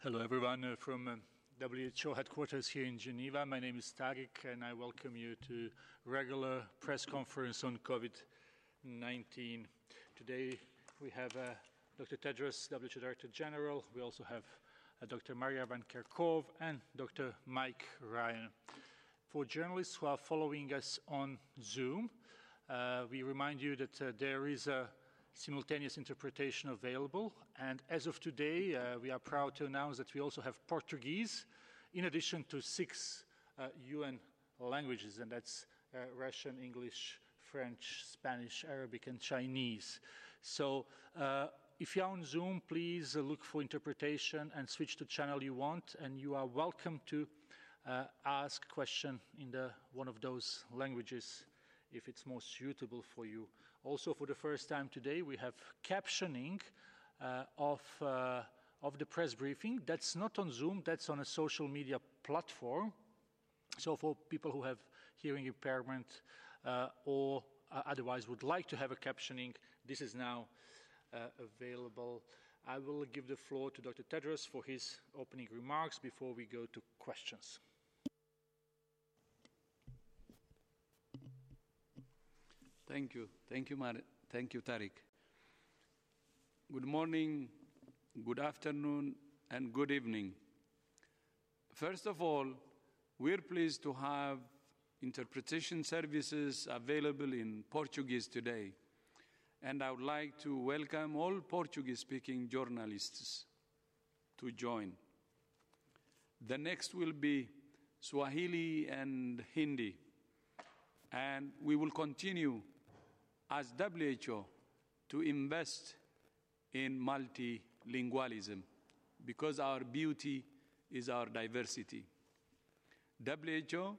Hello, everyone, uh, from uh, WHO headquarters here in Geneva. My name is Tarik, and I welcome you to regular press conference on COVID-19. Today we have uh, Dr. Tedros, WHO Director General. We also have uh, Dr. Maria Van Kerkhove and Dr. Mike Ryan. For journalists who are following us on Zoom, uh, we remind you that uh, there is a simultaneous interpretation available. And as of today, uh, we are proud to announce that we also have Portuguese, in addition to six uh, UN languages, and that's uh, Russian, English, French, Spanish, Arabic, and Chinese. So uh, if you're on Zoom, please look for interpretation and switch to channel you want, and you are welcome to uh, ask question in the, one of those languages if it's more suitable for you. Also, for the first time today, we have captioning uh, of, uh, of the press briefing. That's not on Zoom, that's on a social media platform. So, for people who have hearing impairment uh, or uh, otherwise would like to have a captioning, this is now uh, available. I will give the floor to Dr. Tedros for his opening remarks before we go to questions. Thank you. Thank you, Mar- Thank you, Tarik. Good morning, good afternoon, and good evening. First of all, we're pleased to have interpretation services available in Portuguese today. And I would like to welcome all Portuguese speaking journalists to join. The next will be Swahili and Hindi. And we will continue as WHO to invest in multilingualism because our beauty is our diversity. WHO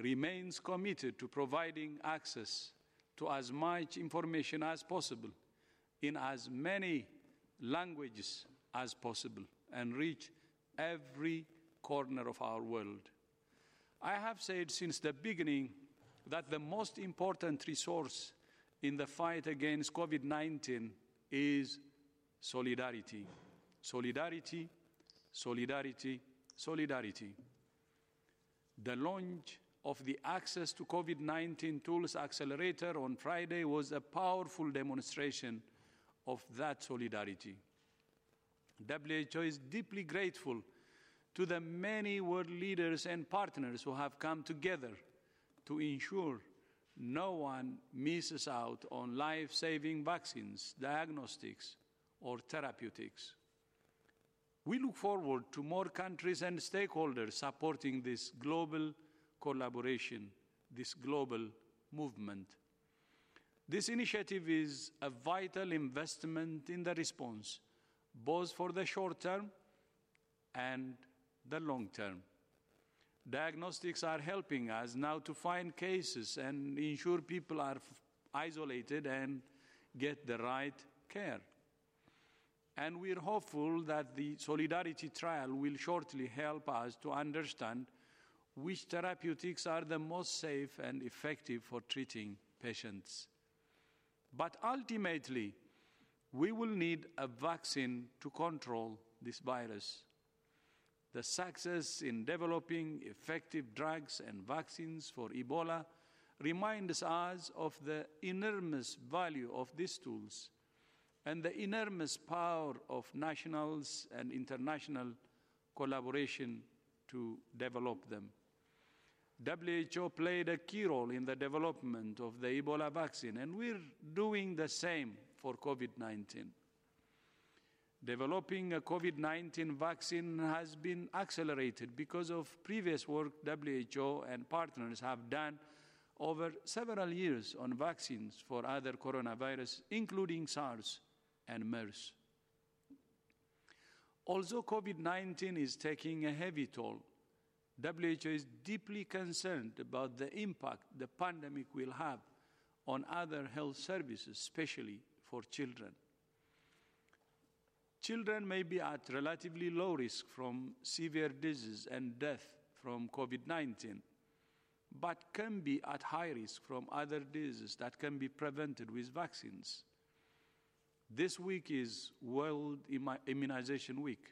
remains committed to providing access to as much information as possible in as many languages as possible and reach every corner of our world. I have said since the beginning that the most important resource in the fight against COVID 19 is solidarity. Solidarity, solidarity, solidarity. The launch of the Access to COVID 19 Tools Accelerator on Friday was a powerful demonstration of that solidarity. WHO is deeply grateful to the many world leaders and partners who have come together to ensure no one misses out on life saving vaccines, diagnostics, or therapeutics. We look forward to more countries and stakeholders supporting this global collaboration, this global movement. This initiative is a vital investment in the response, both for the short term and the long term. Diagnostics are helping us now to find cases and ensure people are isolated and get the right care. And we're hopeful that the Solidarity trial will shortly help us to understand which therapeutics are the most safe and effective for treating patients. But ultimately, we will need a vaccine to control this virus the success in developing effective drugs and vaccines for Ebola reminds us of the enormous value of these tools and the enormous power of nationals and international collaboration to develop them. WHO played a key role in the development of the Ebola vaccine, and we're doing the same for COVID 19 developing a COVID 19 vaccine has been accelerated because of previous work WHO and partners have done over several years on vaccines for other coronavirus, including SARS and MERS. Although COVID 19 is taking a heavy toll, WHO is deeply concerned about the impact the pandemic will have on other health services, especially for children. Children may be at relatively low risk from severe disease and death from COVID 19, but can be at high risk from other diseases that can be prevented with vaccines. This week is World Immunization Week.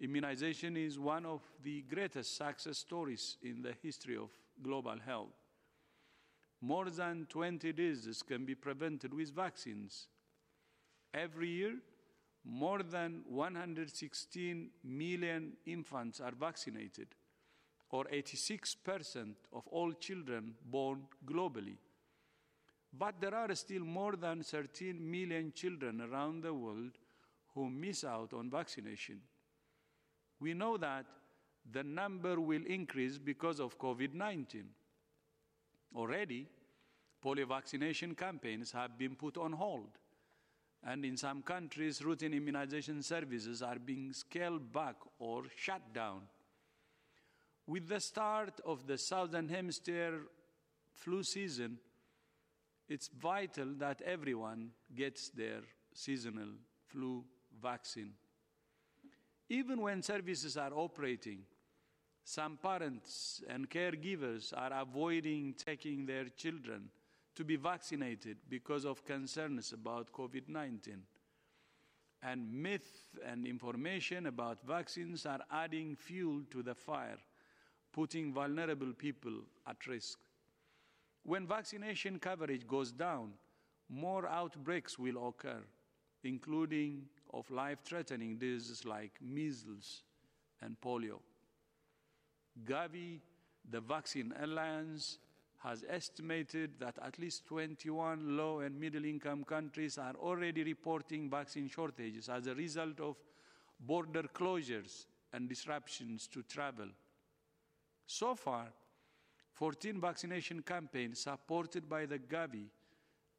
Immunization is one of the greatest success stories in the history of global health. More than 20 diseases can be prevented with vaccines. Every year, more than 116 million infants are vaccinated, or 86% of all children born globally. But there are still more than 13 million children around the world who miss out on vaccination. We know that the number will increase because of COVID 19. Already, polio vaccination campaigns have been put on hold, and in some countries, routine immunization services are being scaled back or shut down. With the start of the Southern Hemisphere flu season, it's vital that everyone gets their seasonal flu vaccine. Even when services are operating, some parents and caregivers are avoiding taking their children to be vaccinated because of concerns about COVID 19. And myth and information about vaccines are adding fuel to the fire, putting vulnerable people at risk. When vaccination coverage goes down, more outbreaks will occur, including of life threatening diseases like measles and polio. Gavi, the Vaccine Alliance, has estimated that at least 21 low and middle income countries are already reporting vaccine shortages as a result of border closures and disruptions to travel. So far, 14 vaccination campaigns supported by the Gavi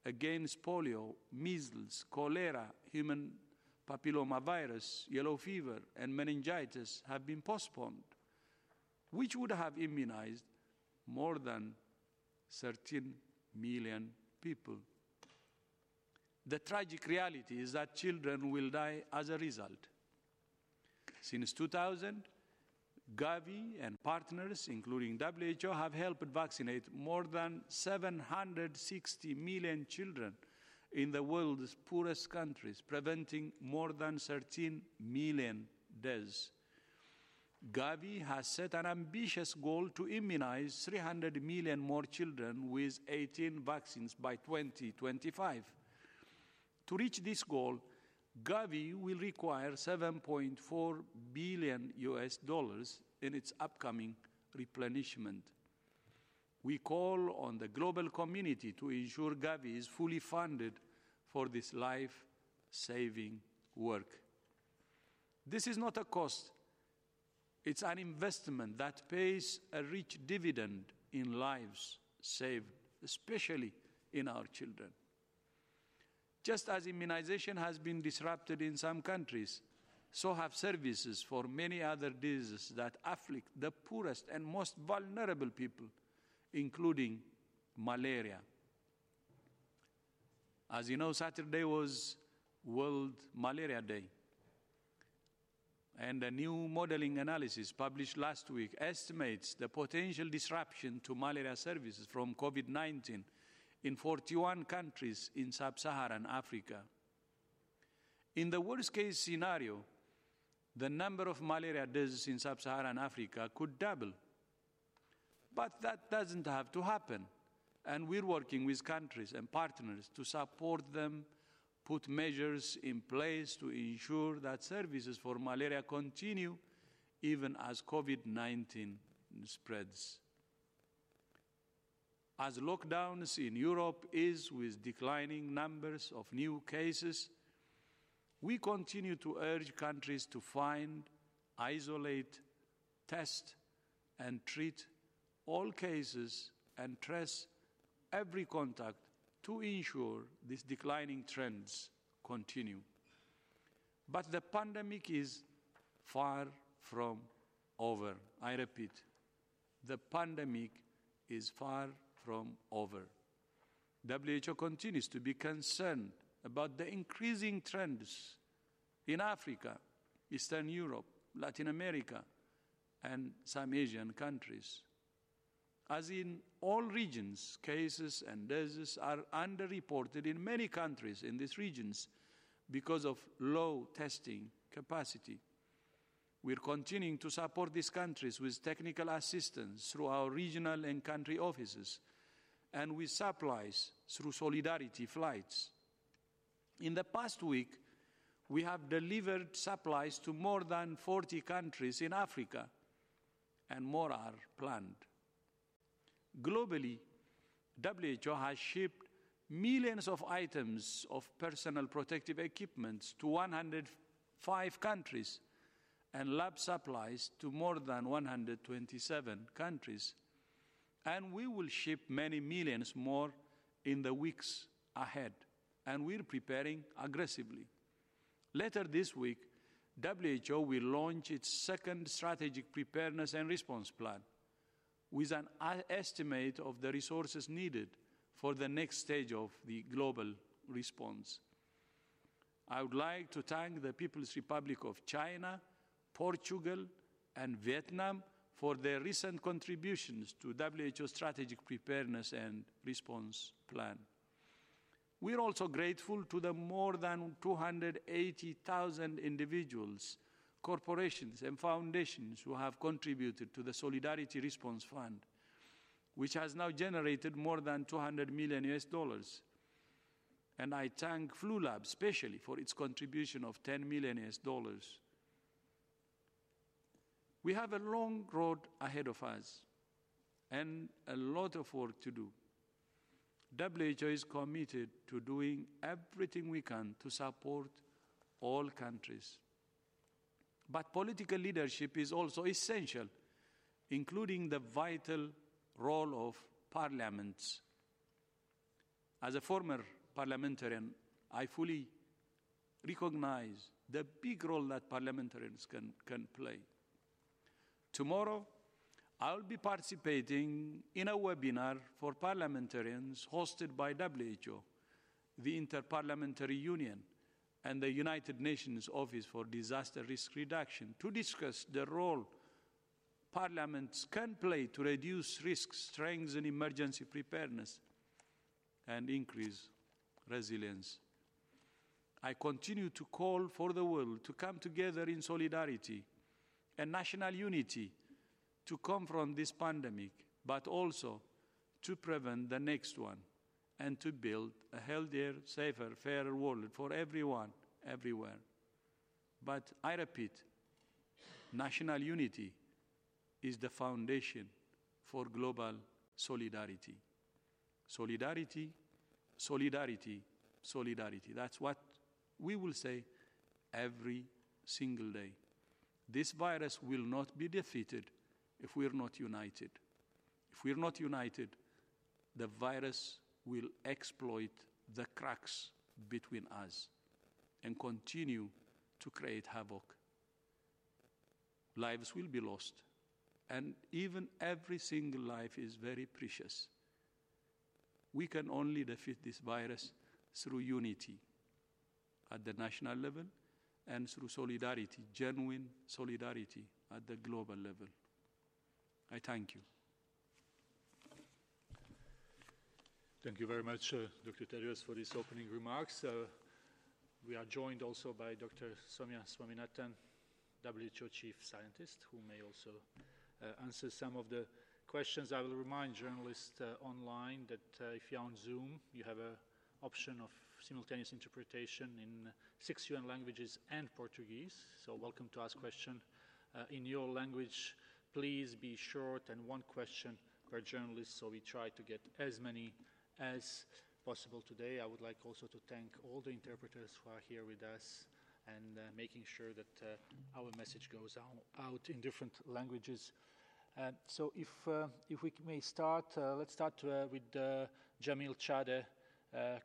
against polio, measles, cholera, human papillomavirus, yellow fever, and meningitis have been postponed, which would have immunized more than 13 million people. The tragic reality is that children will die as a result. Since 2000, Gavi and partners, including WHO, have helped vaccinate more than 760 million children in the world's poorest countries, preventing more than 13 million deaths. Gavi has set an ambitious goal to immunize 300 million more children with 18 vaccines by 2025. To reach this goal, Gavi will require 7.4 billion US dollars in its upcoming replenishment. We call on the global community to ensure Gavi is fully funded for this life saving work. This is not a cost, it's an investment that pays a rich dividend in lives saved, especially in our children. Just as immunization has been disrupted in some countries, so have services for many other diseases that afflict the poorest and most vulnerable people, including malaria. As you know, Saturday was World Malaria Day. And a new modeling analysis published last week estimates the potential disruption to malaria services from COVID 19 in 41 countries in sub Saharan Africa. In the worst case scenario, the number of malaria deaths in sub Saharan Africa could double. But that doesn't have to happen. And we're working with countries and partners to support them, put measures in place to ensure that services for malaria continue even as COVID 19 spreads. As lockdowns in Europe is with declining numbers of new cases, we continue to urge countries to find, isolate, test, and treat all cases and trace every contact to ensure these declining trends continue. But the pandemic is far from over. I repeat, the pandemic is far from over. WHO continues to be concerned about the increasing trends in Africa, Eastern Europe, Latin America, and some Asian countries. As in all regions, cases and deaths are underreported in many countries in these regions because of low testing capacity. We're continuing to support these countries with technical assistance through our regional and country offices and with supplies through solidarity flights. In the past week, we have delivered supplies to more than 40 countries in Africa, and more are planned. Globally, WHO has shipped millions of items of personal protective equipment to 105 countries and lab supplies to more than 127 countries. And we will ship many millions more in the weeks ahead, and we're preparing aggressively. Later this week, WHO will launch its second strategic preparedness and response plan with an estimate of the resources needed for the next stage of the global response. I would like to thank the People's Republic of China, Portugal, and Vietnam for their recent contributions to WHO strategic preparedness and response plan. We're also grateful to the more than 280,000 individuals, corporations, and foundations who have contributed to the Solidarity Response Fund, which has now generated more than 200 million US dollars. And I thank Flu Lab especially for its contribution of 10 million US dollars. We have a long road ahead of us and a lot of work to do. WHO is committed to doing everything we can to support all countries. But political leadership is also essential, including the vital role of parliaments. As a former parliamentarian, I fully recognize the big role that parliamentarians can, can play. Tomorrow, I'll be participating in a webinar for parliamentarians hosted by WHO, the Interparliamentary Union, and the United Nations Office for Disaster Risk Reduction to discuss the role parliaments can play to reduce risks, strengthen emergency preparedness, and increase resilience. I continue to call for the world to come together in solidarity and national unity to confront this pandemic, but also to prevent the next one and to build a healthier, safer, fairer world for everyone, everywhere. But I repeat, national unity is the foundation for global solidarity. Solidarity, solidarity, solidarity. That's what we will say every single day. This virus will not be defeated if we're not united. If we're not united, the virus will exploit the cracks between us and continue to create havoc. Lives will be lost, and even every single life is very precious. We can only defeat this virus through unity at the national level and through solidarity, genuine solidarity at the global level. I thank you. Thank you very much, uh, Dr. Tedros, for these opening remarks. Uh, we are joined also by Dr. Soumya Swaminathan, WHO Chief Scientist, who may also uh, answer some of the questions. I will remind journalists uh, online that uh, if you're on Zoom, you have an option of simultaneous interpretation in six UN languages and Portuguese. So welcome to ask question uh, in your language. Please be short and one question per journalist so we try to get as many as possible today. I would like also to thank all the interpreters who are here with us and uh, making sure that uh, our message goes out, in different languages. Uh, so if, uh, if we may start, uh, let's start uh, with Jamil Chade,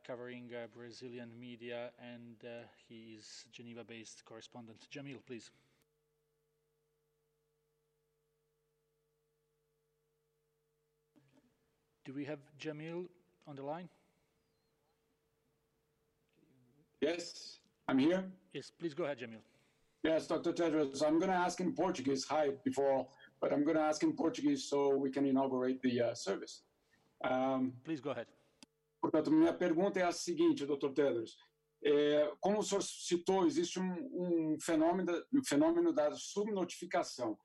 covering Brazilian media, and he is Geneva-based correspondent. Jamil, please. Do we have Jamil on the line? Yes, I'm here. Yes, please go ahead, Jamil. Yes, Dr. Tedros, I'm going to ask in Portuguese, hi, before, but I'm going to ask in Portuguese so we can inaugurate the uh, service. Um, please go ahead. Portanto, minha pergunta é a seguinte, Dr. Tedros. É, como o senhor citou, existe um, um, fenômeno, um fenômeno da subnotificação.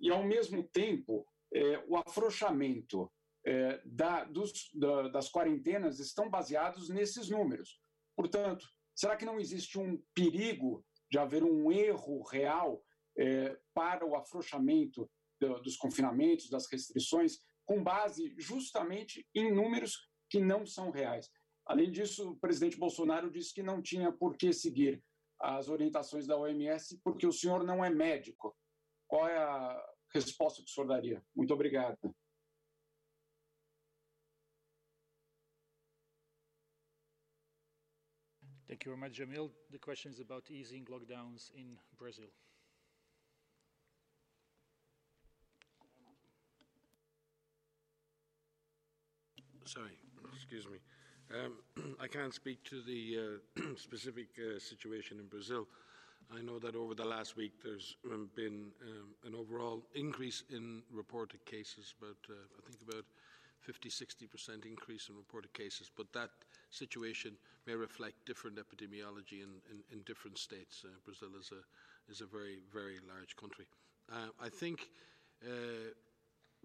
E, ao mesmo tempo, é, o afrouxamento é, da, dos, da, das quarentenas estão baseados nesses números. Portanto, será que não existe um perigo de haver um erro real é, para o afrouxamento do, dos confinamentos, das restrições, com base justamente em números que não são reais? Além disso, o presidente Bolsonaro disse que não tinha por que seguir as orientações da OMS porque o senhor não é médico. Qual é a resposta que o senhor daria? Muito obrigado. Thank you very much, Jamil. The question is about easing lockdowns in Brazil. Sorry, excuse me. Um, I can't speak to the uh, specific uh, situation in Brazil. I know that over the last week there's been um, an overall increase in reported cases, but uh, I think about 50 60% increase in reported cases. But that situation may reflect different epidemiology in, in, in different states. Uh, Brazil is a, is a very, very large country. Uh, I think uh,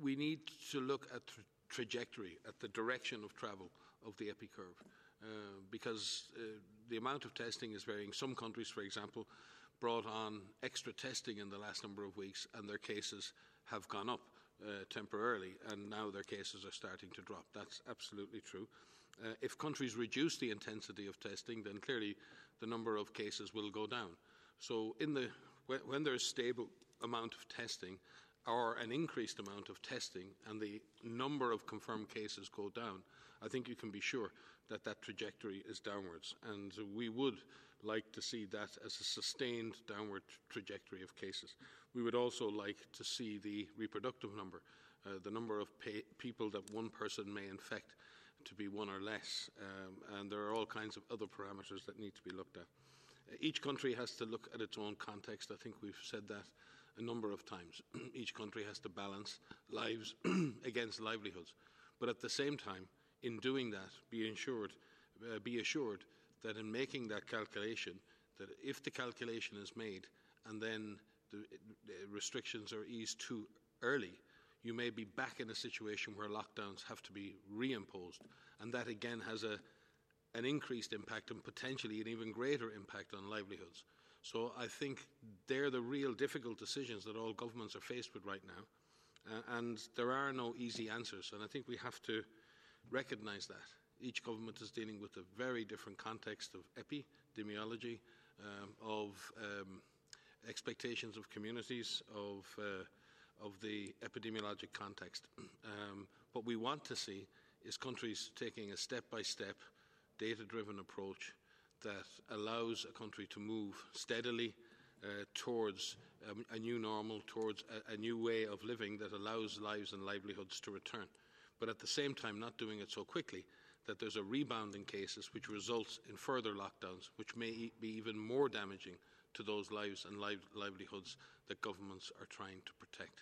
we need to look at tra- trajectory, at the direction of travel of the epicurve. Uh, because uh, the amount of testing is varying. Some countries, for example, brought on extra testing in the last number of weeks, and their cases have gone up uh, temporarily, and now their cases are starting to drop. That's absolutely true. Uh, if countries reduce the intensity of testing, then clearly the number of cases will go down. So, in the, when, when there's stable amount of testing, or an increased amount of testing, and the number of confirmed cases go down, I think you can be sure that that trajectory is downwards. And we would like to see that as a sustained downward trajectory of cases. We would also like to see the reproductive number, uh, the number of people that one person may infect, to be one or less. Um, and there are all kinds of other parameters that need to be looked at. Each country has to look at its own context. I think we've said that a number of times. Each country has to balance lives against livelihoods. But at the same time, in doing that, be ensured, uh, be assured that in making that calculation, that if the calculation is made and then the, restrictions are eased too early, you may be back in a situation where lockdowns have to be reimposed, and that again has a an increased impact and potentially an even greater impact on livelihoods. So I think they're the real difficult decisions that all governments are faced with right now. Uh, and there are no easy answers. And I think we have to recognise that. Each government is dealing with a very different context of epidemiology, um, of um, expectations of communities, of, uh, of the epidemiologic context. Um, what we want to see is countries taking a step by step, data driven approach that allows a country to move steadily uh, towards um, a new normal, towards a, a, new way of living that allows lives and livelihoods to return. But at the same time, not doing it so quickly that there's a rebound in cases which results in further lockdowns, which may be even more damaging to those lives and livelihoods that governments are trying to protect.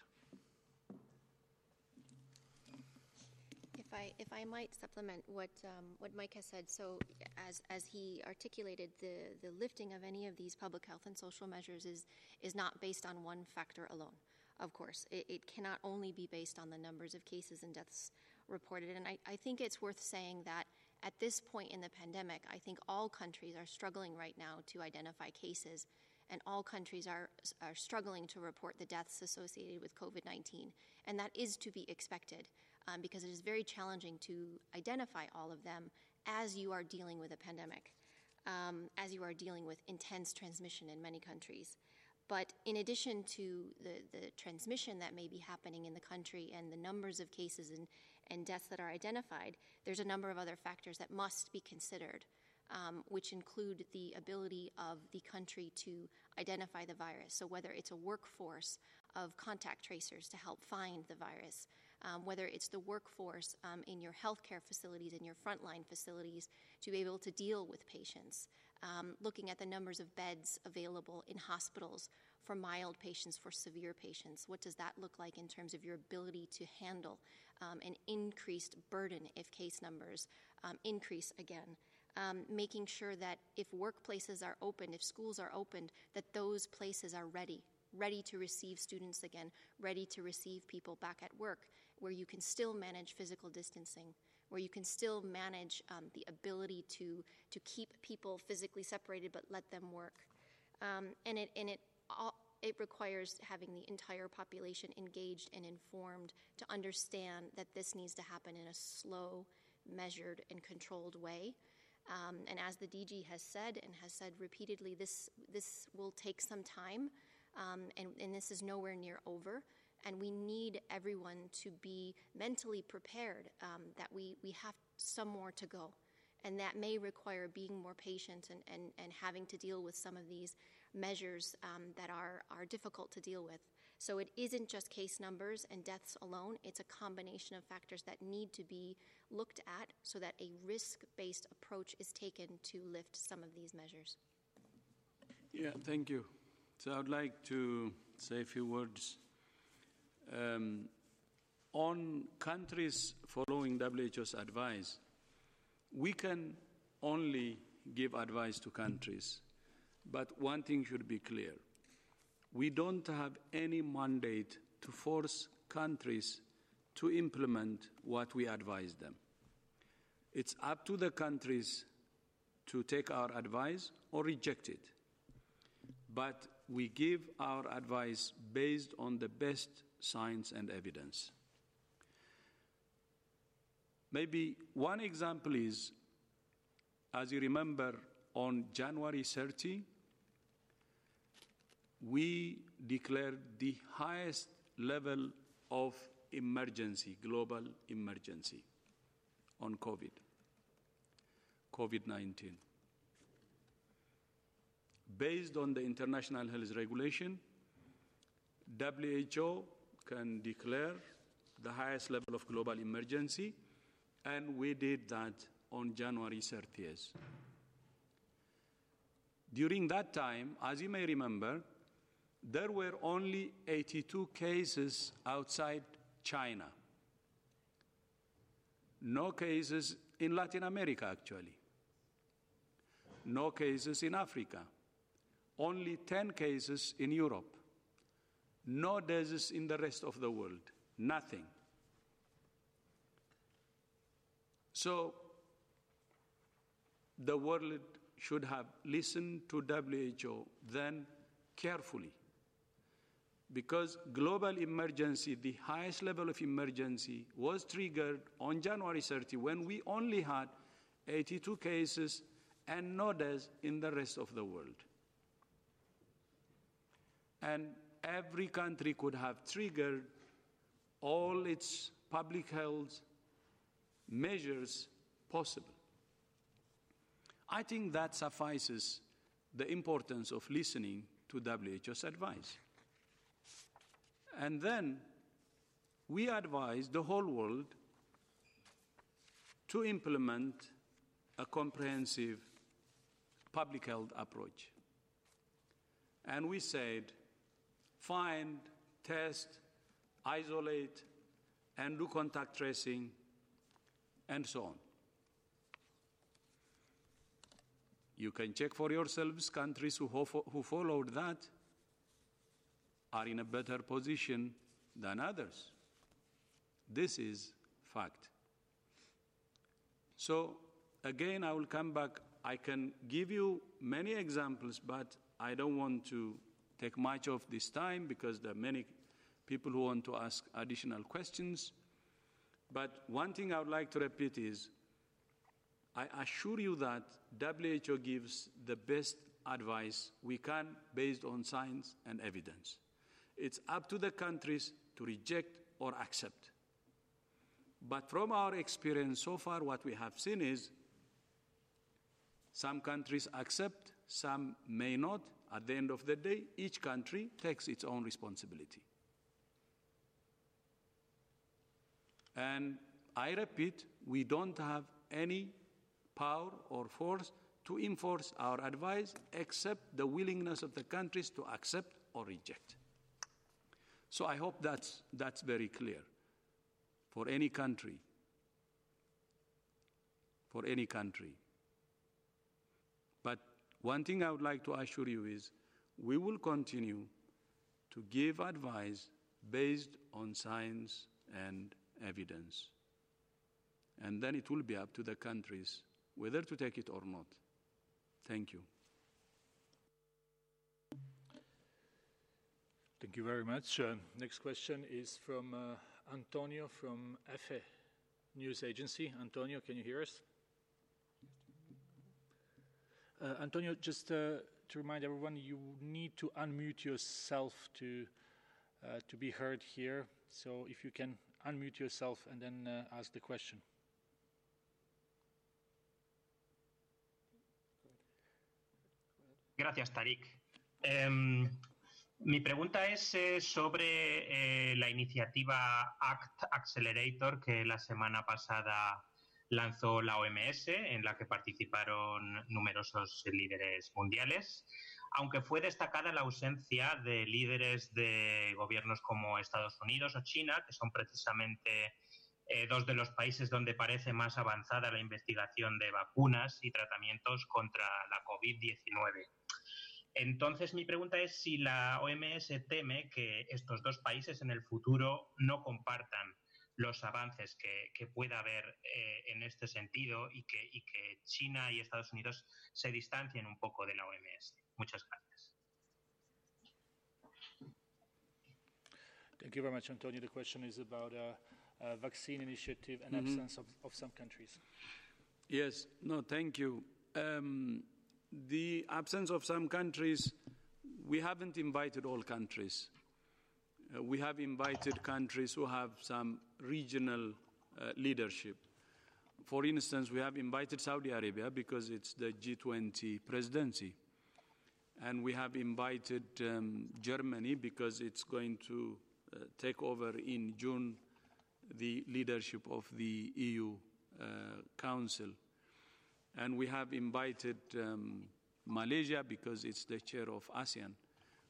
I, if I might supplement what um, what Mike has said, so as as he articulated, the the lifting of any of these public health and social measures is is not based on one factor alone. Of course, it, it cannot only be based on the numbers of cases and deaths reported. And I, I think it's worth saying that at this point in the pandemic, I think all countries are struggling right now to identify cases and all countries are, are struggling to report the deaths associated with COVID 19. And that is to be expected um, because it is very challenging to identify all of them as you are dealing with a pandemic, um, as you are dealing with intense transmission in many countries. But in addition to the, the transmission that may be happening in the country and the numbers of cases and, and deaths that are identified, there's a number of other factors that must be considered, um, which include the ability of the country to identify the virus. So, whether it's a workforce of contact tracers to help find the virus, um, whether it's the workforce um, in your healthcare facilities, in your frontline facilities, to be able to deal with patients. Um, looking at the numbers of beds available in hospitals for mild patients, for severe patients. What does that look like in terms of your ability to handle um, an increased burden if case numbers um, increase again? Um, making sure that if workplaces are open, if schools are opened, that those places are ready, ready to receive students again, ready to receive people back at work, where you can still manage physical distancing, where you can still manage um, the ability to, to keep people physically separated but let them work. Um, and it, and it, all, it requires having the entire population engaged and informed to understand that this needs to happen in a slow, measured, and controlled way. Um, and as the DG has said and has said repeatedly, this, this will take some time, um, and, and this is nowhere near over. And we need everyone to be mentally prepared um, that we, we have some more to go. And that may require being more patient and, and, and having to deal with some of these measures um, that are, are difficult to deal with. So it isn't just case numbers and deaths alone, it's a combination of factors that need to be looked at so that a risk based approach is taken to lift some of these measures. Yeah, thank you. So I'd like to say a few words um, on countries following WHO's advice. We can only give advice to countries, but one thing should be clear we don't have any mandate to force countries to implement what we advise them. It's up to the countries to take our advice or reject it. But we give our advice based on the best science and evidence. Maybe one example is, as you remember, on January 30, we declared the highest level of emergency, global emergency on COVID, COVID 19. Based on the international health regulation, WHO can declare the highest level of global emergency, and we did that on January 30th. During that time, as you may remember, there were only 82 cases outside China. No cases in Latin America, actually. No cases in Africa. Only 10 cases in Europe. No deaths in the rest of the world. Nothing. So, the world should have listened to WHO then carefully because global emergency, the highest level of emergency, was triggered on January 30 when we only had 82 cases and no deaths in the rest of the world. And every country could have triggered all its public health measures possible. I think that suffices the importance of listening to WHO's advice. And then we advise the whole world to implement a comprehensive public health approach. And we said, find, test, isolate, and do contact tracing, and so on. You can check for yourselves countries who, who followed that are in a better position than others. This is fact. So, again, I will come back. I can give you many examples, but I don't want to take much of this time because there are many people who want to ask additional questions. But one thing I would like to repeat is I assure you that WHO gives the best advice we can based on science and evidence. It's up to the countries to reject or accept. But from our experience so far, what we have seen is some countries accept, some may not. At the end of the day, each country takes its own responsibility. And I repeat, we don't have any power or force to enforce our advice except the willingness of the countries to accept or reject. So I hope that's, that's very clear for any country. For any country. But one thing I would like to assure you is we will continue to give advice based on science and evidence. And then it will be up to the countries whether to take it or not. Thank you. Thank you very much. Uh, next question is from uh, Antonio from EFE News Agency. Antonio, can you hear us? Uh, Antonio, just uh, to remind everyone, you need to unmute yourself to uh, to be heard here. So if you can unmute yourself and then uh, ask the question. Gracias, Tarik. Eh, mi pregunta es eh, sobre eh, la iniciativa ACT Accelerator que la semana pasada lanzó la OMS, en la que participaron numerosos líderes mundiales, aunque fue destacada la ausencia de líderes de gobiernos como Estados Unidos o China, que son precisamente eh, dos de los países donde parece más avanzada la investigación de vacunas y tratamientos contra la COVID-19. Entonces, mi pregunta es si la OMS teme que estos dos países en el futuro no compartan los avances que, que pueda haber eh, en este sentido y que, y que China y Estados Unidos se distancien un poco de la OMS. Muchas gracias. Thank you very much, Antonio. The question is about a, a vaccine initiative and mm -hmm. absence of, of, some countries. Yes, no, thank you. Um, the absence of some countries, we haven't invited all countries. Uh, we have invited countries who have some regional uh, leadership. For instance, we have invited Saudi Arabia because it's the G20 presidency. And we have invited um, Germany because it's going to uh, take over in June the leadership of the EU uh, Council. And we have invited um, Malaysia because it's the chair of ASEAN.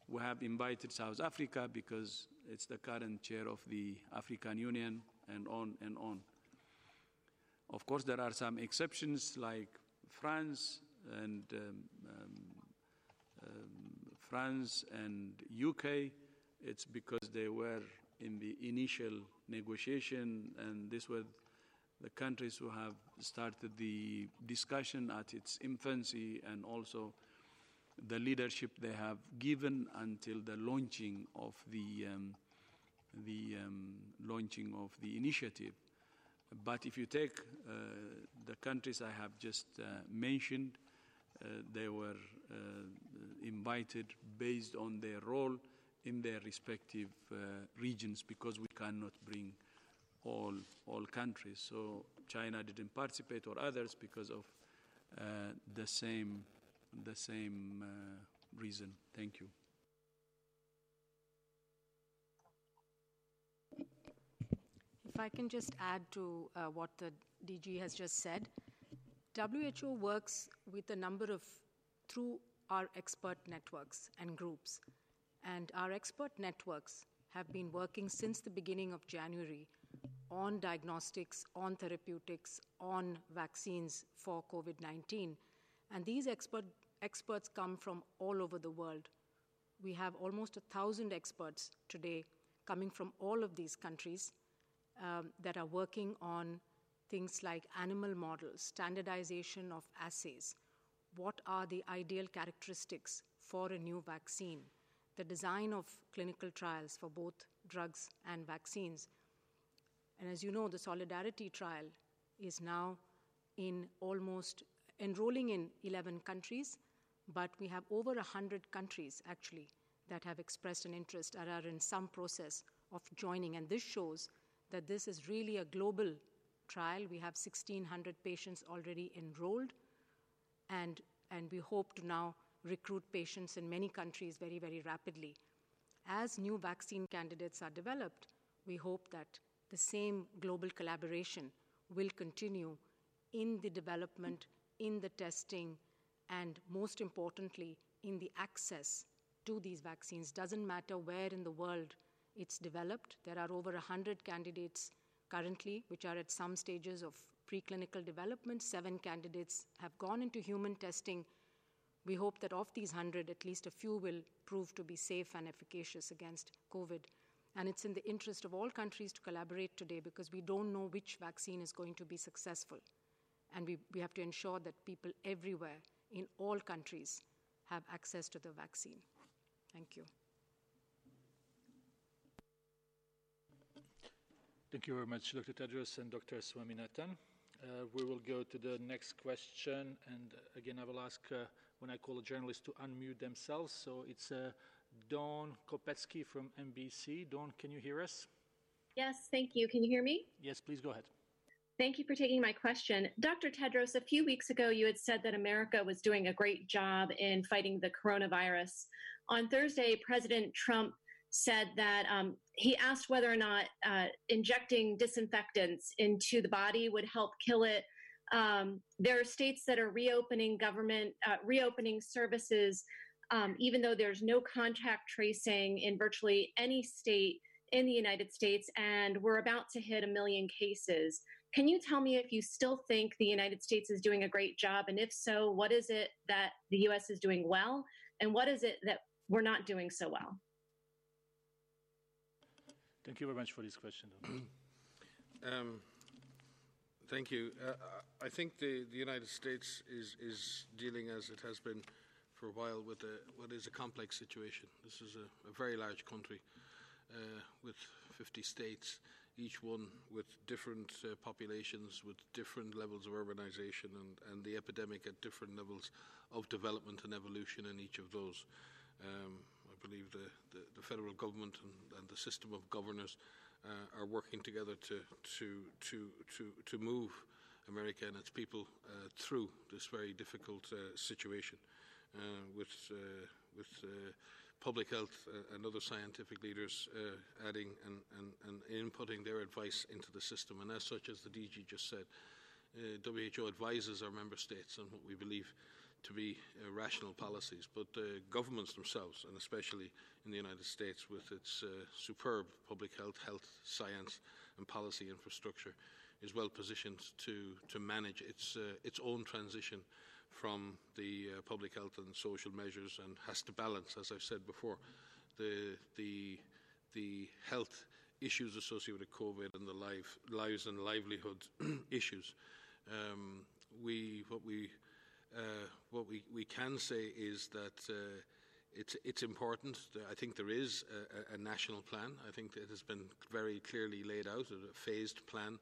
We have invited South Africa because it's the current chair of the African Union, and on and on. Of course, there are some exceptions like France and um, um, um, France and UK. It's because they were in the initial negotiation, and this were the countries who have started the discussion at its infancy and also the leadership they have given until the launching of the, um, the um, launching of the initiative. But if you take uh, the countries I have just uh, mentioned, uh, they were uh, invited based on their role in their respective uh, regions because we cannot bring all, all countries. So China didn't participate or others because of uh, the same, the same uh, reason. Thank you. If I can just add to uh, what the DG has just said, WHO works with a number of, through our expert networks and groups. And our expert networks have been working since the beginning of January on diagnostics, on therapeutics, on vaccines for COVID 19. And these expert, experts come from all over the world. We have almost a thousand experts today coming from all of these countries um, that are working on things like animal models, standardization of assays, what are the ideal characteristics for a new vaccine, the design of clinical trials for both drugs and vaccines. And as you know, the Solidarity trial is now in almost enrolling in 11 countries, but we have over 100 countries actually that have expressed an interest or are in some process of joining. And this shows that this is really a global trial. We have 1,600 patients already enrolled, and, and we hope to now recruit patients in many countries very, very rapidly. As new vaccine candidates are developed, we hope that the same global collaboration will continue in the development, in the testing, and most importantly, in the access to these vaccines. Doesn't matter where in the world it's developed. There are over 100 candidates currently, which are at some stages of preclinical development. Seven candidates have gone into human testing We hope that of these 100, at least a few will prove to be safe and efficacious against COVID. And it's in the interest of all countries to collaborate today because we don't know which vaccine is going to be successful. And we, we have to ensure that people everywhere, in all countries, have access to the vaccine. Thank you. Thank you very much, Dr. Tedros and Dr. Swaminathan. Uh, we will go to the next question, and again, I will ask uh, when I call a journalist to unmute themselves. So it's uh, Dawn Kopecki from NBC. Dawn, can you hear us? Yes, thank you. Can you hear me? Yes, please go ahead. Thank you for taking my question. Dr. Tedros, a few weeks ago, you had said that America was doing a great job in fighting the coronavirus. On Thursday, President Trump said that um, he asked whether or not uh, injecting disinfectants into the body would help kill it. Um, there are states that are reopening government, uh, reopening services, um, even though there's no contact tracing in virtually any state in the United States, and we're about to hit a million cases. Can you tell me if you still think the United States is doing a great job? And if so, what is it that the US is doing well? And what is it that we're not doing so well? Thank you very much for this question. um, thank you. Uh, I think the, the United States is, is dealing, as it has been for a while, with a, what is a complex situation. This is a, a very large country uh, with 50 states each one with different uh, populations, with different levels of urbanization, and, and the epidemic at different levels of development and evolution in each of those. Um, I believe the, the, the federal government and, and, the system of governors uh, are working together to, to, to, to, to move America and its people uh, through this very difficult uh, situation with, uh, with public health uh, and other scientific leaders uh, adding and, and, and, inputting their advice into the system. And as such, as the DG just said, uh, WHO advises our member states on what we believe to be uh, rational policies, but uh, governments themselves, and especially in the United States with its uh, superb public health, health, science, and policy infrastructure, is well positioned to, to manage its, its own transition from the uh, public health and social measures and has to balance, as I've said before, the, the, the health issues associated with COVID and the life, lives and livelihood issues. Um, we, what we, uh, what we, we can say is that uh, it's, it's important. I think there is a, a, national plan. I think it has been very clearly laid out, a phased plan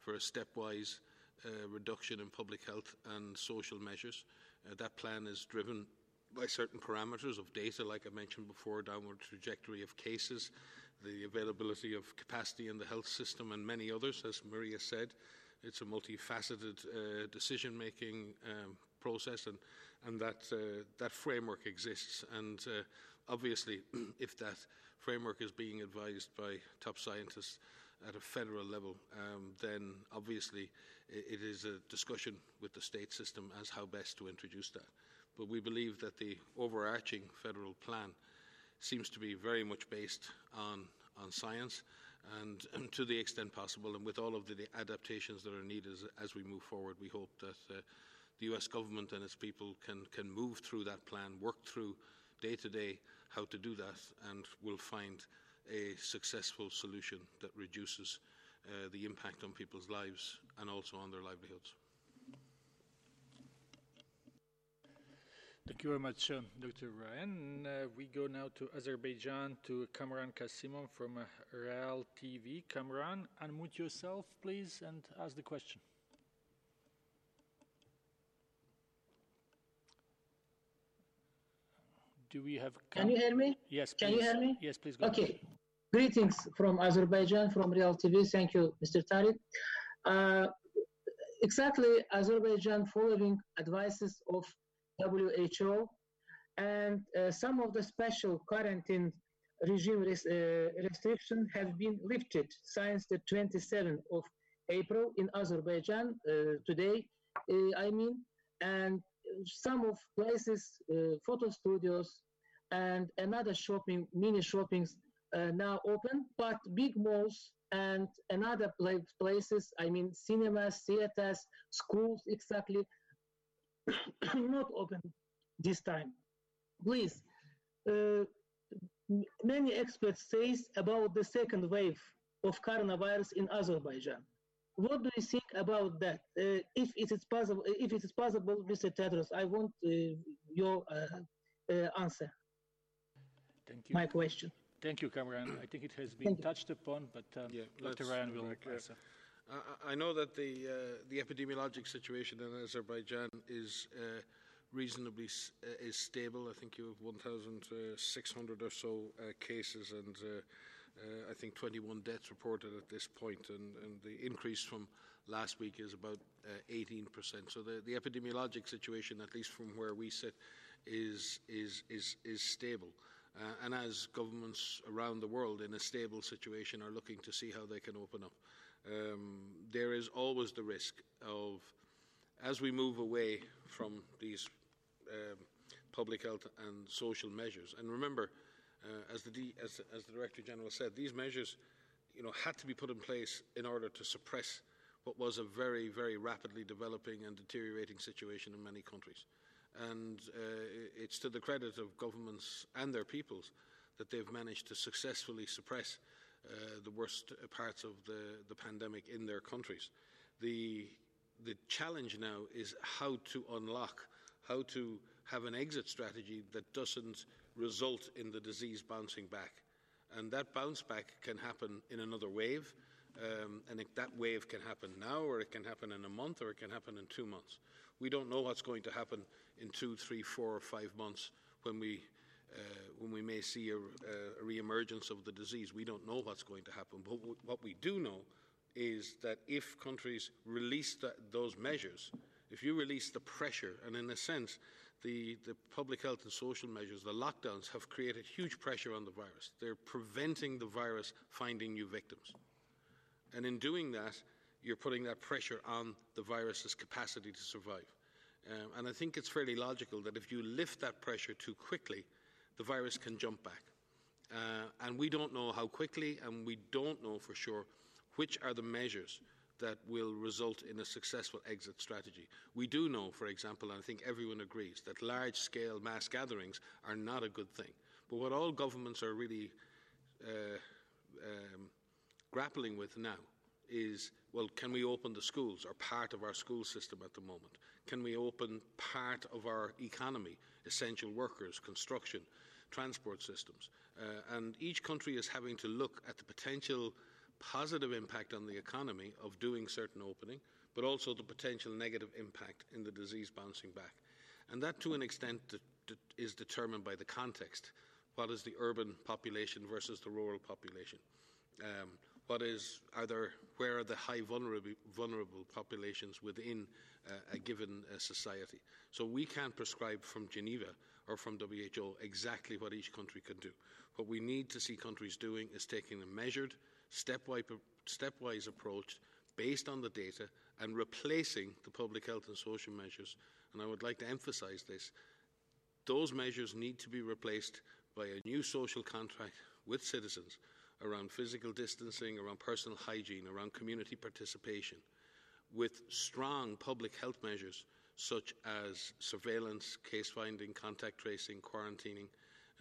for a stepwise uh, reduction in public health and social measures. Uh, that plan is driven by certain parameters of data, like I mentioned before, downward trajectory of cases, the availability of capacity in the health system, and many others, as Maria said. It's a multifaceted uh, decision making um, process, and, and that, uh, that framework exists. And uh, obviously, if that framework is being advised by top scientists at a federal level, um, then obviously it is a discussion with the state system as how best to introduce that. But we believe that the overarching federal plan seems to be very much based on, on science and, and to the extent possible, and with all of the, the adaptations that are needed as, as, we move forward, we hope that uh, the US government and its people can, can move through that plan, work through day to day how to do that, and will find a successful solution that reduces uh, the impact on people's lives and also on their livelihoods. Thank you very much, uh, Dr. Ryan. Uh, we go now to Azerbaijan to Kamran Kasimov from uh, Real TV. Kamran, unmute yourself, please, and ask the question. Do we have? Can you hear me? Yes. Can you hear me? Yes, please. Go okay. Ahead. Greetings from Azerbaijan, from Real TV. Thank you, Mr. Tarik. Uh, exactly, Azerbaijan following advices of WHO and uh, some of the special quarantine regime res uh, restrictions have been lifted since the 27th of April in Azerbaijan uh, today, uh, I mean, and some of places, uh, photo studios, and another shopping, mini shoppings now open, but big malls and another places, I mean cinemas, theaters, schools, exactly, not open this time. Please, uh, many experts say about the second wave of coronavirus in Azerbaijan. What do you think about that? Uh, if it is possible, if it is possible, Mr. Tedros, I want uh, your uh, uh, answer. Thank you. My question. Thank you, Cameron. I think it has been touched upon, but um, Yeah, Dr. Ryan will back, uh, answer. I, I know that the, uh, the epidemiologic situation in Azerbaijan is uh, reasonably s- uh, is stable. I think you have 1,600 or so uh, cases and uh, uh, I think 21 deaths reported at this point, and, and the increase from last week is about uh, 18%. So the, the epidemiologic situation, at least from where we sit, is, is, is, is stable. Uh, and as governments around the world in a stable situation are looking to see how they can open up, um, there is always the risk of, as we move away from these um, public health and social measures, and remember, uh, as, the D, as, as the Director General said, these measures you know, had to be put in place in order to suppress what was a very, very rapidly developing and deteriorating situation in many countries. And uh, it's to the credit of governments and their peoples that they've managed to successfully suppress uh, the worst parts of the, the pandemic in their countries. The, the challenge now is how to unlock, how to have an exit strategy that doesn't result in the disease bouncing back. And that bounce back can happen in another wave, um, and that wave can happen now, or it can happen in a month, or it can happen in two months. We don't know what's going to happen in two, three, four, or five months when we, uh, when we may see a, a re-emergence of the disease. We don't know what's going to happen. But what we do know is that if countries release that, those measures, if you release the pressure, and in a sense, the, the public health and social measures, the lockdowns, have created huge pressure on the virus. They're preventing the virus finding new victims. And in doing that, you're putting that pressure on the virus's capacity to survive. Um, and I think it's fairly logical that if you lift that pressure too quickly, the virus can jump back. Uh, and we don't know how quickly, and we don't know for sure which are the measures that will result in a successful exit strategy. We do know, for example, and I think everyone agrees, that large scale mass gatherings are not a good thing. But what all governments are really uh, um, grappling with now is well, can we open the schools or part of our school system at the moment? Can we open part of our economy, essential workers, construction, transport systems? Uh, and each country is having to look at the potential positive impact on the economy of doing certain opening, but also the potential negative impact in the disease bouncing back. And that, to an extent, de- de- is determined by the context. What is the urban population versus the rural population? Um, what is, are there, where are the high vulnerable, vulnerable populations within uh, a given uh, society? So we can't prescribe from Geneva or from WHO exactly what each country can do. What we need to see countries doing is taking a measured, stepwise, stepwise approach based on the data and replacing the public health and social measures. And I would like to emphasise this. Those measures need to be replaced by a new social contract with citizens around physical distancing, around personal hygiene, around community participation, with strong public health measures such as surveillance, case finding, contact tracing, quarantining,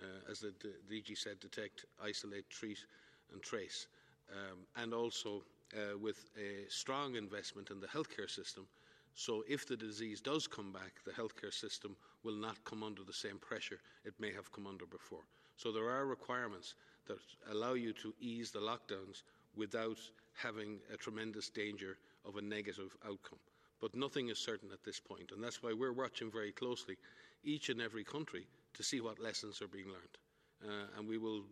uh, as the, DG said, detect, isolate, treat, and trace, um, and also uh, with a strong investment in the healthcare system. So, if the disease does come back, the healthcare system will not come under the same pressure it may have come under before. So, there are requirements that allow you to ease the lockdowns without having a tremendous danger of a negative outcome. But nothing is certain at this point, and that's why we're watching very closely each and every country to see what lessons are being learned. Uh, and we will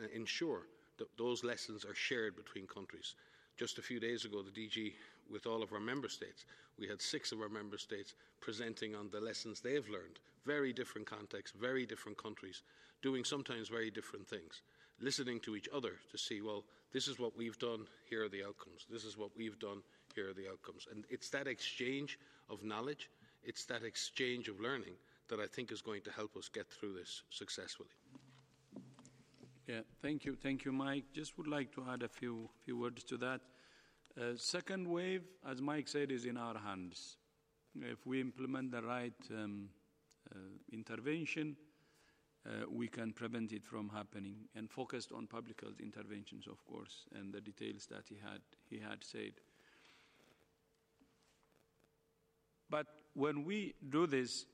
uh, ensure that those lessons are shared between countries. Just a few days ago, the DG, with all of our member states, we had six of our member states presenting on the lessons they've learned. Very different contexts, very different countries, doing sometimes very different things. Listening to each other to see, well, this is what we've done, here are the outcomes. This is what we've done, here are the outcomes. And it's that exchange of knowledge, it's that exchange of learning that I think is going to help us get through this successfully. Yeah, thank you, thank you, Mike. Just would like to add a few few words to that. Uh, second wave, as Mike said, is in our hands. If we implement the right um, uh, intervention, uh, we can prevent it from happening and focused on public health interventions, of course, and the details that he had, he had said. But when we do this,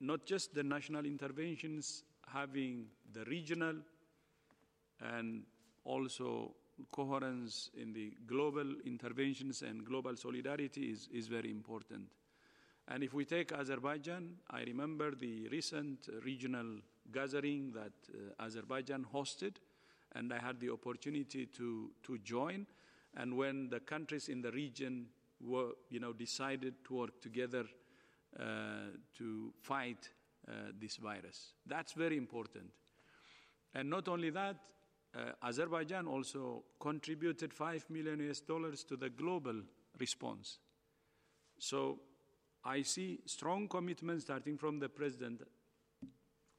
not just the national interventions, having the regional and also coherence in the global interventions and global solidarity is, is very important. And if we take Azerbaijan, I remember the recent regional gathering that uh, Azerbaijan hosted, and I had the opportunity to, to join. And when the countries in the region were, you know, decided to work together uh, to fight uh, this virus, that's very important. And not only that, uh, Azerbaijan also contributed 5 million US dollars to the global response. So I see strong commitment starting from the president,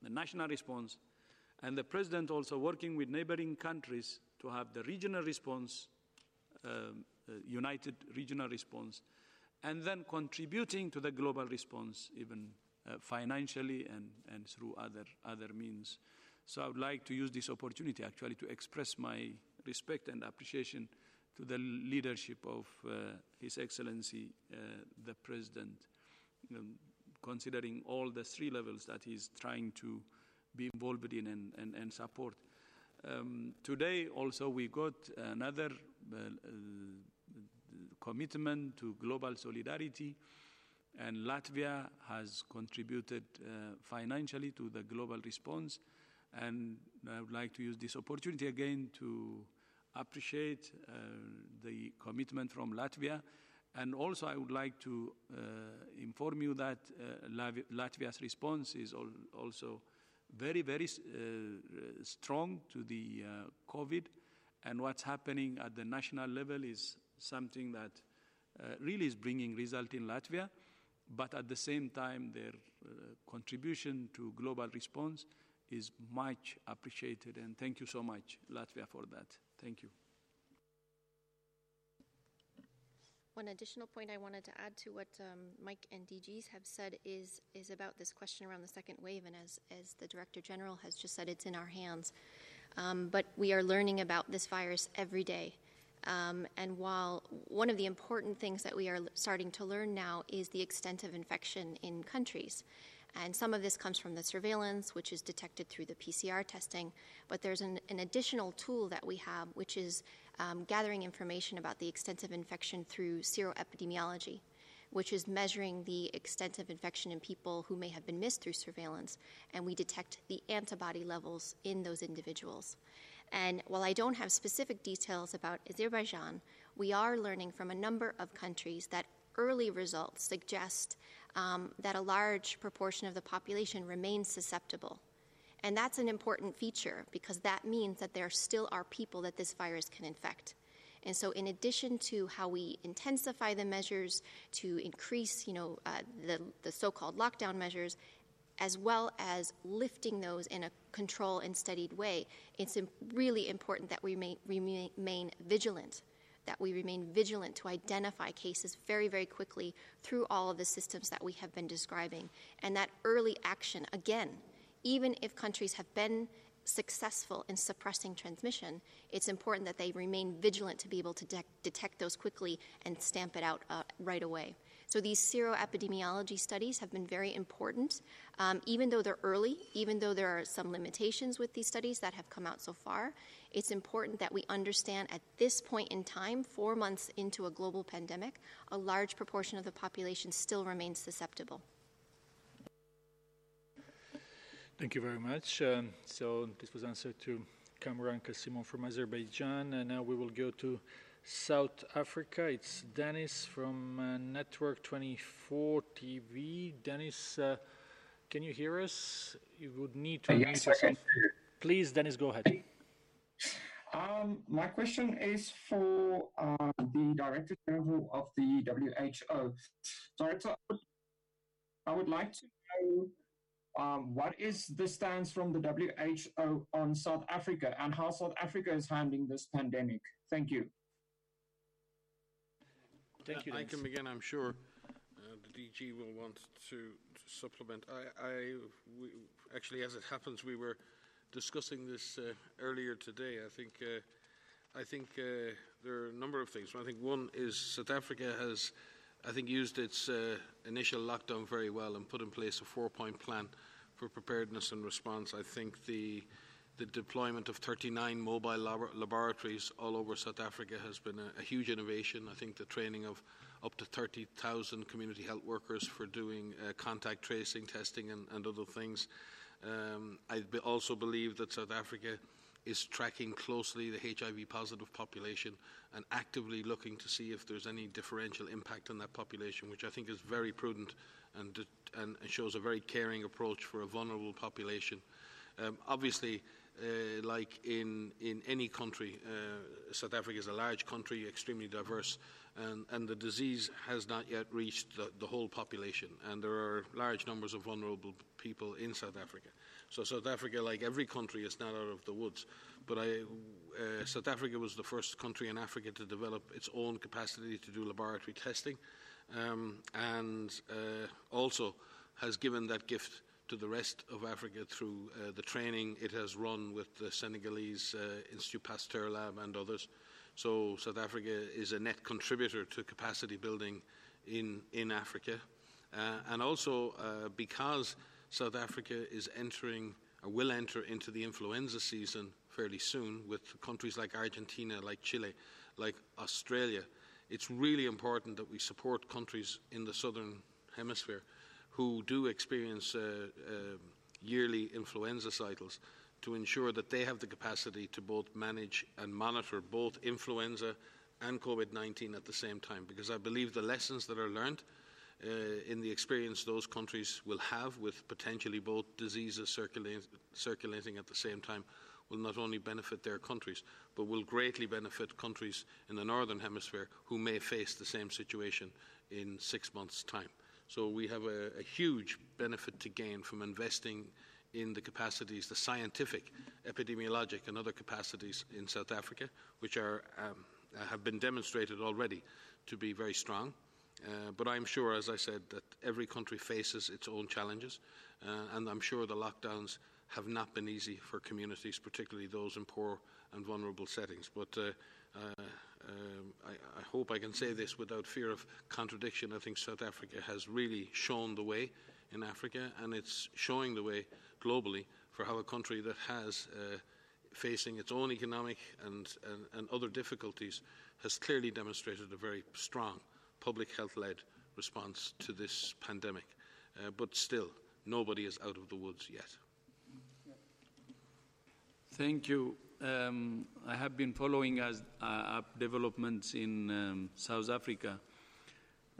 the national response, and the president also working with neighboring countries to have the regional response, um, uh, united regional response, and then contributing to the global response, even uh, financially and, and through other, other means. So I would like to use this opportunity actually to express my respect and appreciation to the leadership of uh, His Excellency uh, the President um, considering all the three levels that he's trying to be involved in and, and, and support. Um, today, also, we got another uh, uh, commitment to global solidarity, and Latvia has contributed uh, financially to the global response. And I would like to use this opportunity again to appreciate uh, the commitment from Latvia and also, I would like to uh, inform you that uh, Latvia's response is al also very, very uh, strong to the uh, COVID. And what's happening at the national level is something that uh, really is bringing result in Latvia. But at the same time, their uh, contribution to global response is much appreciated. And thank you so much, Latvia, for that. Thank you. One additional point I wanted to add to what um, Mike and DGs have said is is about this question around the second wave, and as as the Director General has just said, it's in our hands. Um, but we are learning about this virus every day. Um, and while one of the important things that we are starting to learn now is the extent of infection in countries, and some of this comes from the surveillance, which is detected through the PCR testing. But there's an, an additional tool that we have, which is um, gathering information about the extent of infection through seroepidemiology, which is measuring the extent of infection in people who may have been missed through surveillance, and we detect the antibody levels in those individuals. And while I don't have specific details about Azerbaijan, we are learning from a number of countries that early results suggest um, that a large proportion of the population remains susceptible and that's an important feature because that means that there still are people that this virus can infect. And so, in addition to how we intensify the measures to increase, you know, uh, the, the so-called lockdown measures, as well as lifting those in a control and studied way, it's really important that we remain vigilant, that we remain vigilant to identify cases very, very quickly through all of the systems that we have been describing. And that early action, again, even if countries have been successful in suppressing transmission, it's important that they remain vigilant to be able to de- detect those quickly and stamp it out uh, right away. So these seroepidemiology studies have been very important, um, even though they're early, even though there are some limitations with these studies that have come out so far. It's important that we understand at this point in time, four months into a global pandemic, a large proportion of the population still remains susceptible. Thank you very much. Um, so this was answer to Kamran Kasimov from Azerbaijan, and now we will go to South Africa. It's Dennis from uh, Network 24 TV. Dennis, uh, can you hear us? You would need to uh, yes, yourself. Please, Dennis, go ahead. Um, my question is for uh, the Director General of the WHO. Director, I would like to know um, what is the stance from the WHO on South Africa and how South Africa is handling this pandemic? Thank you. Thank you. I can begin, I'm sure. Uh, the DG will want to, supplement. I, I we, actually, as it happens, we were discussing this uh, earlier today. I think, uh, I think uh, there are a number of things. I think one is South Africa has, I think, used its uh, initial lockdown very well and put in place a four-point plan for preparedness and response. I think the the deployment of 39 mobile lab- laboratories all over South Africa has been a, a, huge innovation. I think the training of up to 30,000 community health workers for doing uh, contact tracing, testing, and, and other things. Um, I also believe that South Africa is tracking closely the HIV positive population and actively looking to see if there's any differential impact on that population, which I think is very prudent and, and shows a very caring approach for a vulnerable population. Um, obviously, uh, like in, in any country, uh, South Africa is a large country, extremely diverse, and, and the disease has not yet reached the, the, whole population, and there are large numbers of vulnerable people in South Africa. So South Africa, like every country, is not out of the woods. But I, uh, South Africa was the first country in Africa to develop its own capacity to do laboratory testing, um, and uh, also has given that gift to the rest of Africa through uh, the training it has run with the Senegalese uh, Institut Pasteur Lab and others. So South Africa is a net contributor to capacity building in, in Africa. Uh, and also uh, because South Africa is entering or will enter into the influenza season fairly soon with countries like Argentina, like Chile, like Australia, it's really important that we support countries in the southern hemisphere who do experience uh, uh, yearly influenza cycles to ensure that they have the capacity to both manage and monitor both influenza and COVID 19 at the same time. Because I believe the lessons that are learned uh, in the experience those countries will have with potentially both diseases circulating, circulating at the same time will not only benefit their countries, but will greatly benefit countries in the Northern Hemisphere who may face the same situation in six months' time. So we have a, a huge benefit to gain from investing in the capacities, the scientific, epidemiologic, and other capacities in South Africa, which are, um, have been demonstrated already to be very strong. Uh, but I'm sure, as I said, that every country faces its own challenges, uh, and I'm sure the lockdowns have not been easy for communities, particularly those in poor and vulnerable settings. But uh, uh um, I, I, hope I can say this without fear of contradiction. I think South Africa has really shown the way in Africa, and it's showing the way globally for how a country that has uh, facing its own economic and, and, and, other difficulties has clearly demonstrated a very strong public health led response to this pandemic. Uh, but still, nobody is out of the woods yet. Thank you. Um, I have been following as, uh, up developments in um, South Africa,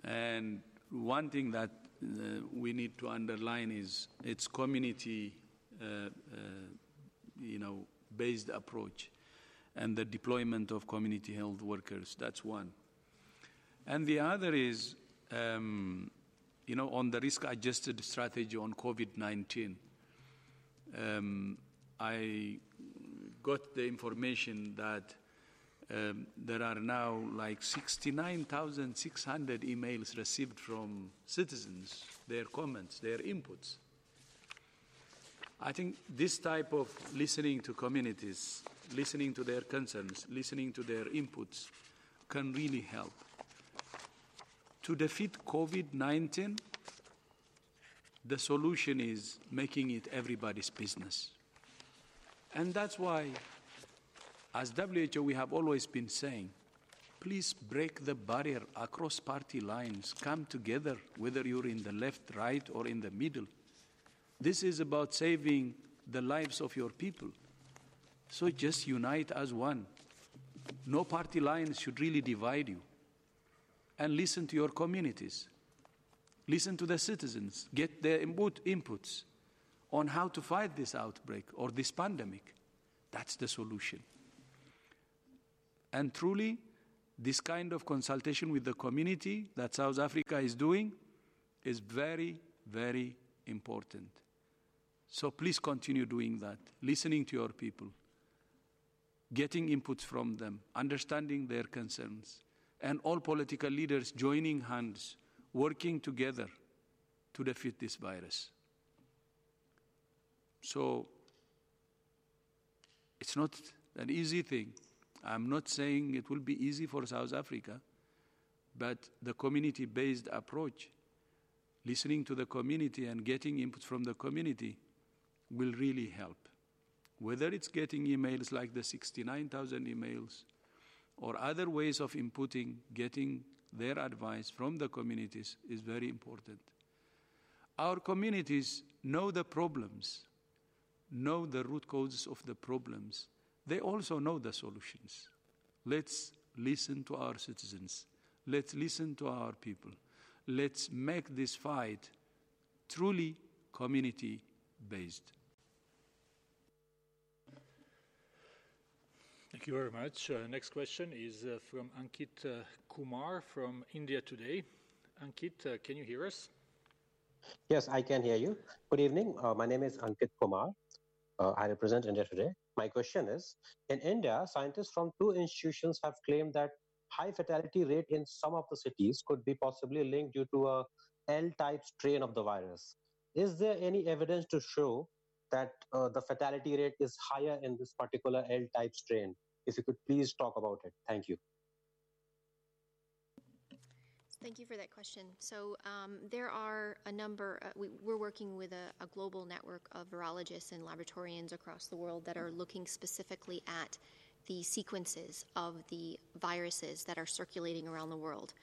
and one thing that uh, we need to underline is its community, uh, uh, you know, based approach, and the deployment of community health workers. That's one, and the other is, um, you know, on the risk-adjusted strategy on COVID-19. Um, I got the information that um, there are now like 69,600 emails received from citizens, their comments, their inputs. I think this type of listening to communities, listening to their concerns, listening to their inputs can really help. To defeat COVID 19, the solution is making it everybody's business. And that's why, as WHO, we have always been saying, please break the barrier across party lines. Come together, whether you're in the left, right, or in the middle. This is about saving the lives of your people. So just unite as one. No party lines should really divide you. And listen to your communities. Listen to the citizens. Get their input, inputs on how to fight this outbreak or this pandemic. That's the solution. And truly, this kind of consultation with the community that South Africa is doing is very, very important. So please continue doing that, listening to your people, getting inputs from them, understanding their concerns, and all political leaders joining hands, working together to defeat this virus. So it's not an easy thing. I'm not saying it will be easy for South Africa, but the community based approach, listening to the community and getting input from the community, will really help. Whether it's getting emails like the 69,000 emails or other ways of inputting, getting their advice from the communities is very important. Our communities know the problems, know the root causes of the problems. They also know the solutions. Let's listen to our citizens. Let's listen to our people. Let's make this fight truly community based. Thank you very much. Uh, next question is uh, from Ankit uh, Kumar from India Today. Ankit, uh, can you hear us? Yes, I can hear you. Good evening. Uh, my name is Ankit Kumar. Uh, I represent India Today. My question is In India, scientists from two institutions have claimed that high fatality rate in some of the cities could be possibly linked due to a L type strain of the virus. Is there any evidence to show that uh, the fatality rate is higher in this particular L type strain? If you could please talk about it. Thank you. Thank you for that question. So um, there are a number, uh, we, are working with a, a, global network of virologists and laboratorians across the world that are looking specifically at the sequences of the viruses that are circulating around the world.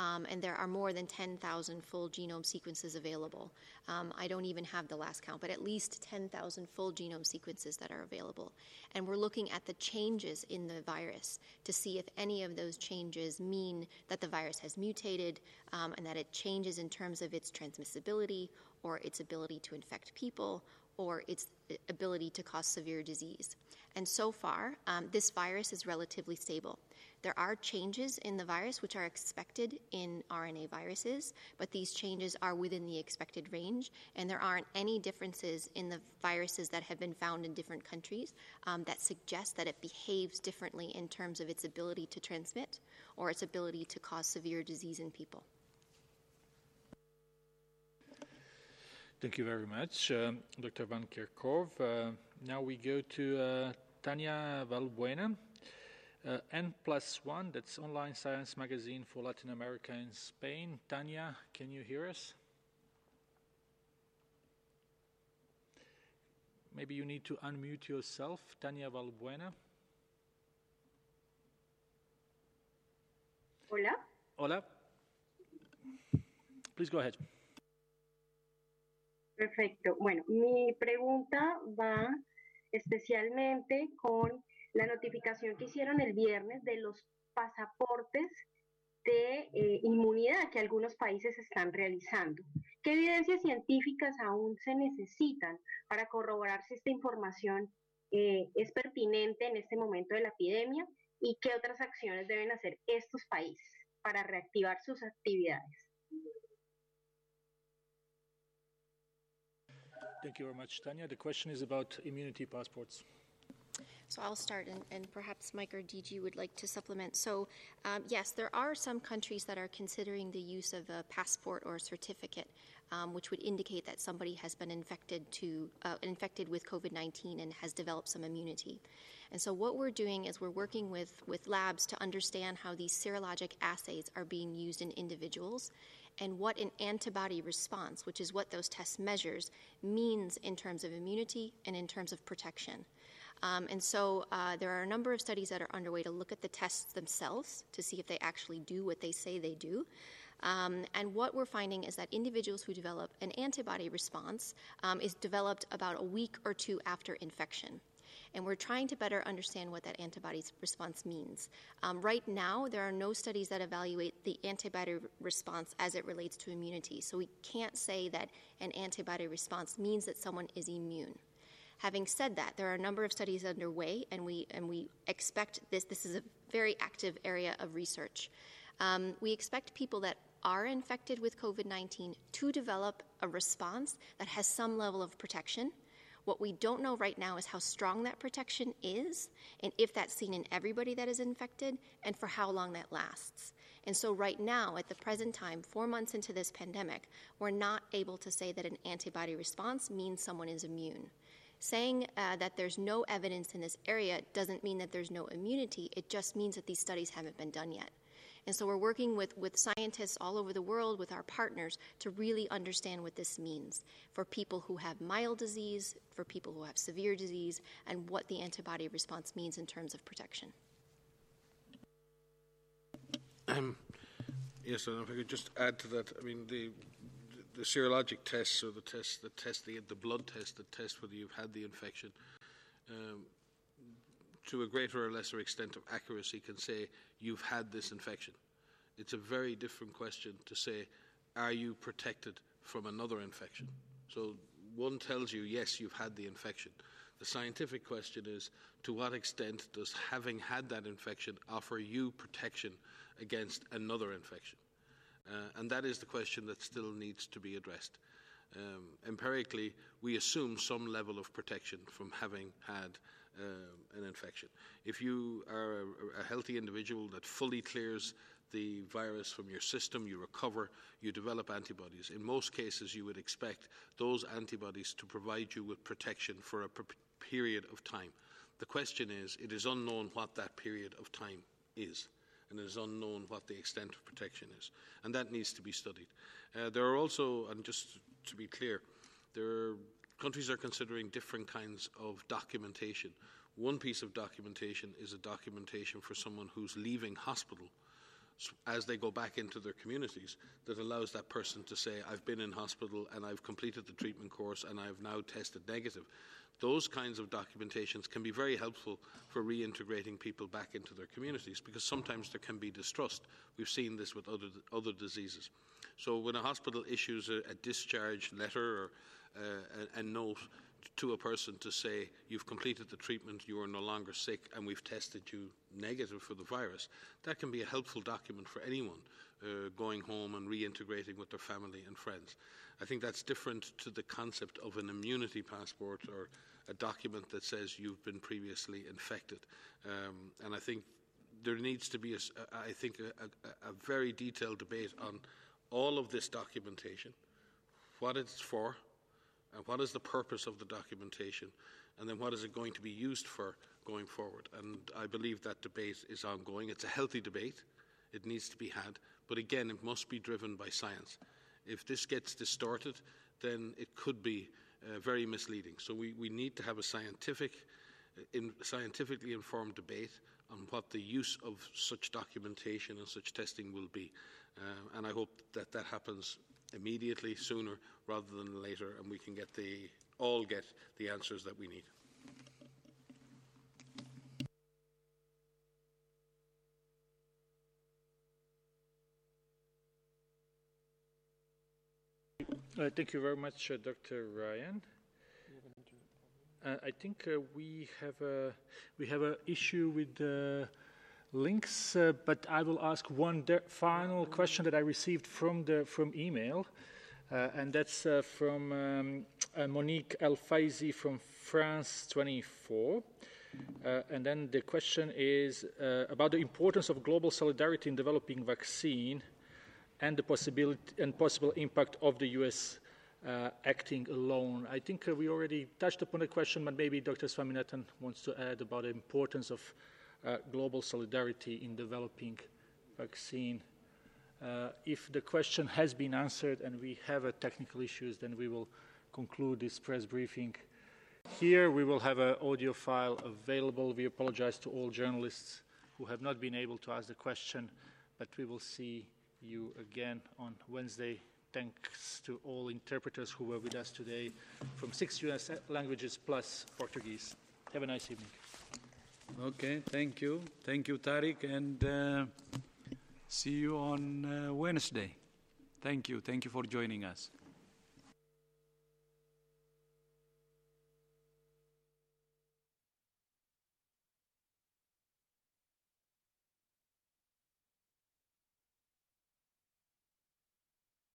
Um, and there are more than 10,000 full genome sequences available. Um, I don't even have the last count, but at least 10,000 full genome sequences that are available. And we're looking at the changes in the virus to see if any of those changes mean that the virus has mutated um, and that it changes in terms of its transmissibility or its ability to infect people or its ability to cause severe disease. And so far, um, this virus is relatively stable. There are changes in the virus which are expected in RNA viruses, but these changes are within the expected range, and there aren't any differences in the viruses that have been found in different countries um, that suggest that it behaves differently in terms of its ability to transmit or its ability to cause severe disease in people. Thank you very much, um, Dr. Van Kerkhove. Uh, now we go to uh, Tania Valbuena. Uh, N plus one, that's online science magazine for Latin America and Spain. Tania, can you hear us? Maybe you need to unmute yourself, Tania Valbuena. Hola. Hola. Please go ahead. Perfecto. Bueno, mi pregunta va especialmente con la notificación que hicieron el viernes de los pasaportes de eh, inmunidad que algunos países están realizando. ¿Qué evidencias científicas aún se necesitan para corroborar si esta información eh, es pertinente en este momento de la epidemia y qué otras acciones deben hacer estos países para reactivar sus actividades? Thank you very much, Tanya. The question is about immunity passports. So I'll start, and, and, perhaps Mike or DG would like to supplement. So, um, yes, there are some countries that are considering the use of a passport or a certificate, um, which would indicate that somebody has been infected to uh, infected with COVID-19 and has developed some immunity. And so, what we're doing is we're working with with labs to understand how these serologic assays are being used in individuals and what an antibody response, which is what those tests measures, means in terms of immunity and in terms of protection. Um, and so uh, there are a number of studies that are underway to look at the tests themselves to see if they actually do what they say they do. Um, and what we're finding is that individuals who develop an antibody response um, is developed about a week or two after infection. And we're trying to better understand what that antibody response means. Um, right now, there are no studies that evaluate the antibody response as it relates to immunity. So we can't say that an antibody response means that someone is immune. Having said that, there are a number of studies underway, and we and we expect this. This is a very active area of research. Um, we expect people that are infected with COVID 19 to develop a response that has some level of protection What we don't know right now is how strong that protection is, and if that's seen in everybody that is infected, and for how long that lasts. And so, right now, at the present time, four months into this pandemic, we're not able to say that an antibody response means someone is immune. Saying uh, that there's no evidence in this area doesn't mean that there's no immunity, it just means that these studies haven't been done yet. And so we're working with, with scientists all over the world, with our partners, to really understand what this means for people who have mild disease, for people who have severe disease, and what the antibody response means in terms of protection. Um, yes, and if I could just add to that, I mean, the, the serologic tests or the tests test the, the blood test that test whether you've had the infection, um, to a greater or lesser extent of accuracy, can say you've had this infection. It's a very different question to say, are you protected from another infection? So one tells you, yes, you've had the infection. The scientific question is, to what extent does having had that infection offer you protection against another infection? Uh, and that is the question that still needs to be addressed. Um, empirically, we assume some level of protection from having had an infection. If you are a, a healthy individual that fully clears the virus from your system, you recover, you develop antibodies. In most cases, you would expect those antibodies to provide you with protection for a period of time. The question is, it is unknown what that period of time is, and it is unknown what the extent of protection is, and that needs to be studied. Uh, there are also, and just to be clear, there are, countries are considering different kinds of documentation. One piece of documentation is a documentation for someone who's leaving hospital as they go back into their communities that allows that person to say, I've been in hospital and I've completed the treatment course and I've now tested negative. Those kinds of documentations can be very helpful for reintegrating people back into their communities because sometimes there can be distrust. We've seen this with other, other diseases. So when a hospital issues a, a discharge letter or a, a note to a person to say, you've completed the treatment, you are no longer sick, and we've tested you negative for the virus, that can be a helpful document for anyone uh, going home and reintegrating with their family and friends. I think that's different to the concept of an immunity passport or a document that says you've been previously infected. Um, and I think there needs to be, a, I think, a, a, a very detailed debate on all of this documentation, what it's for, and what is the purpose of the documentation, and then what is it going to be used for going forward. And I believe that debate is ongoing. It's a healthy debate. It needs to be had. But again, it must be driven by science. If this gets distorted, then it could be uh, very misleading. So we, we need to have a scientific, uh, in, scientifically informed debate on what the use of such documentation and such testing will be. Uh, and I hope that that happens immediately, sooner rather than later, and we can get the, all get the answers that we need. Uh, thank you very much, uh, Dr. Ryan. Uh, I think uh, we have a we have an issue with the links, uh, but I will ask one final question that I received from the from email, uh, and that's from um, Monique Alfaizi from France 24. and then the question is about the importance of global solidarity in developing vaccine and the possibility and possible impact of the U.S. Uh, acting alone. I think uh, we already touched upon the question, but maybe Dr. Swaminathan wants to add about the importance of uh, global solidarity in developing vaccine. Uh, if the question has been answered and we have technical issues, then we will conclude this press briefing. Here we will have an audio file available. We apologize to all journalists who have not been able to ask the question, but we will see you again on Wednesday. Thanks to all interpreters who were with us today from six UN languages plus Portuguese. Have a nice evening. Okay, thank you. Thank you, Tarik, and uh, see you on uh, Wednesday. Thank you. Thank you for joining us.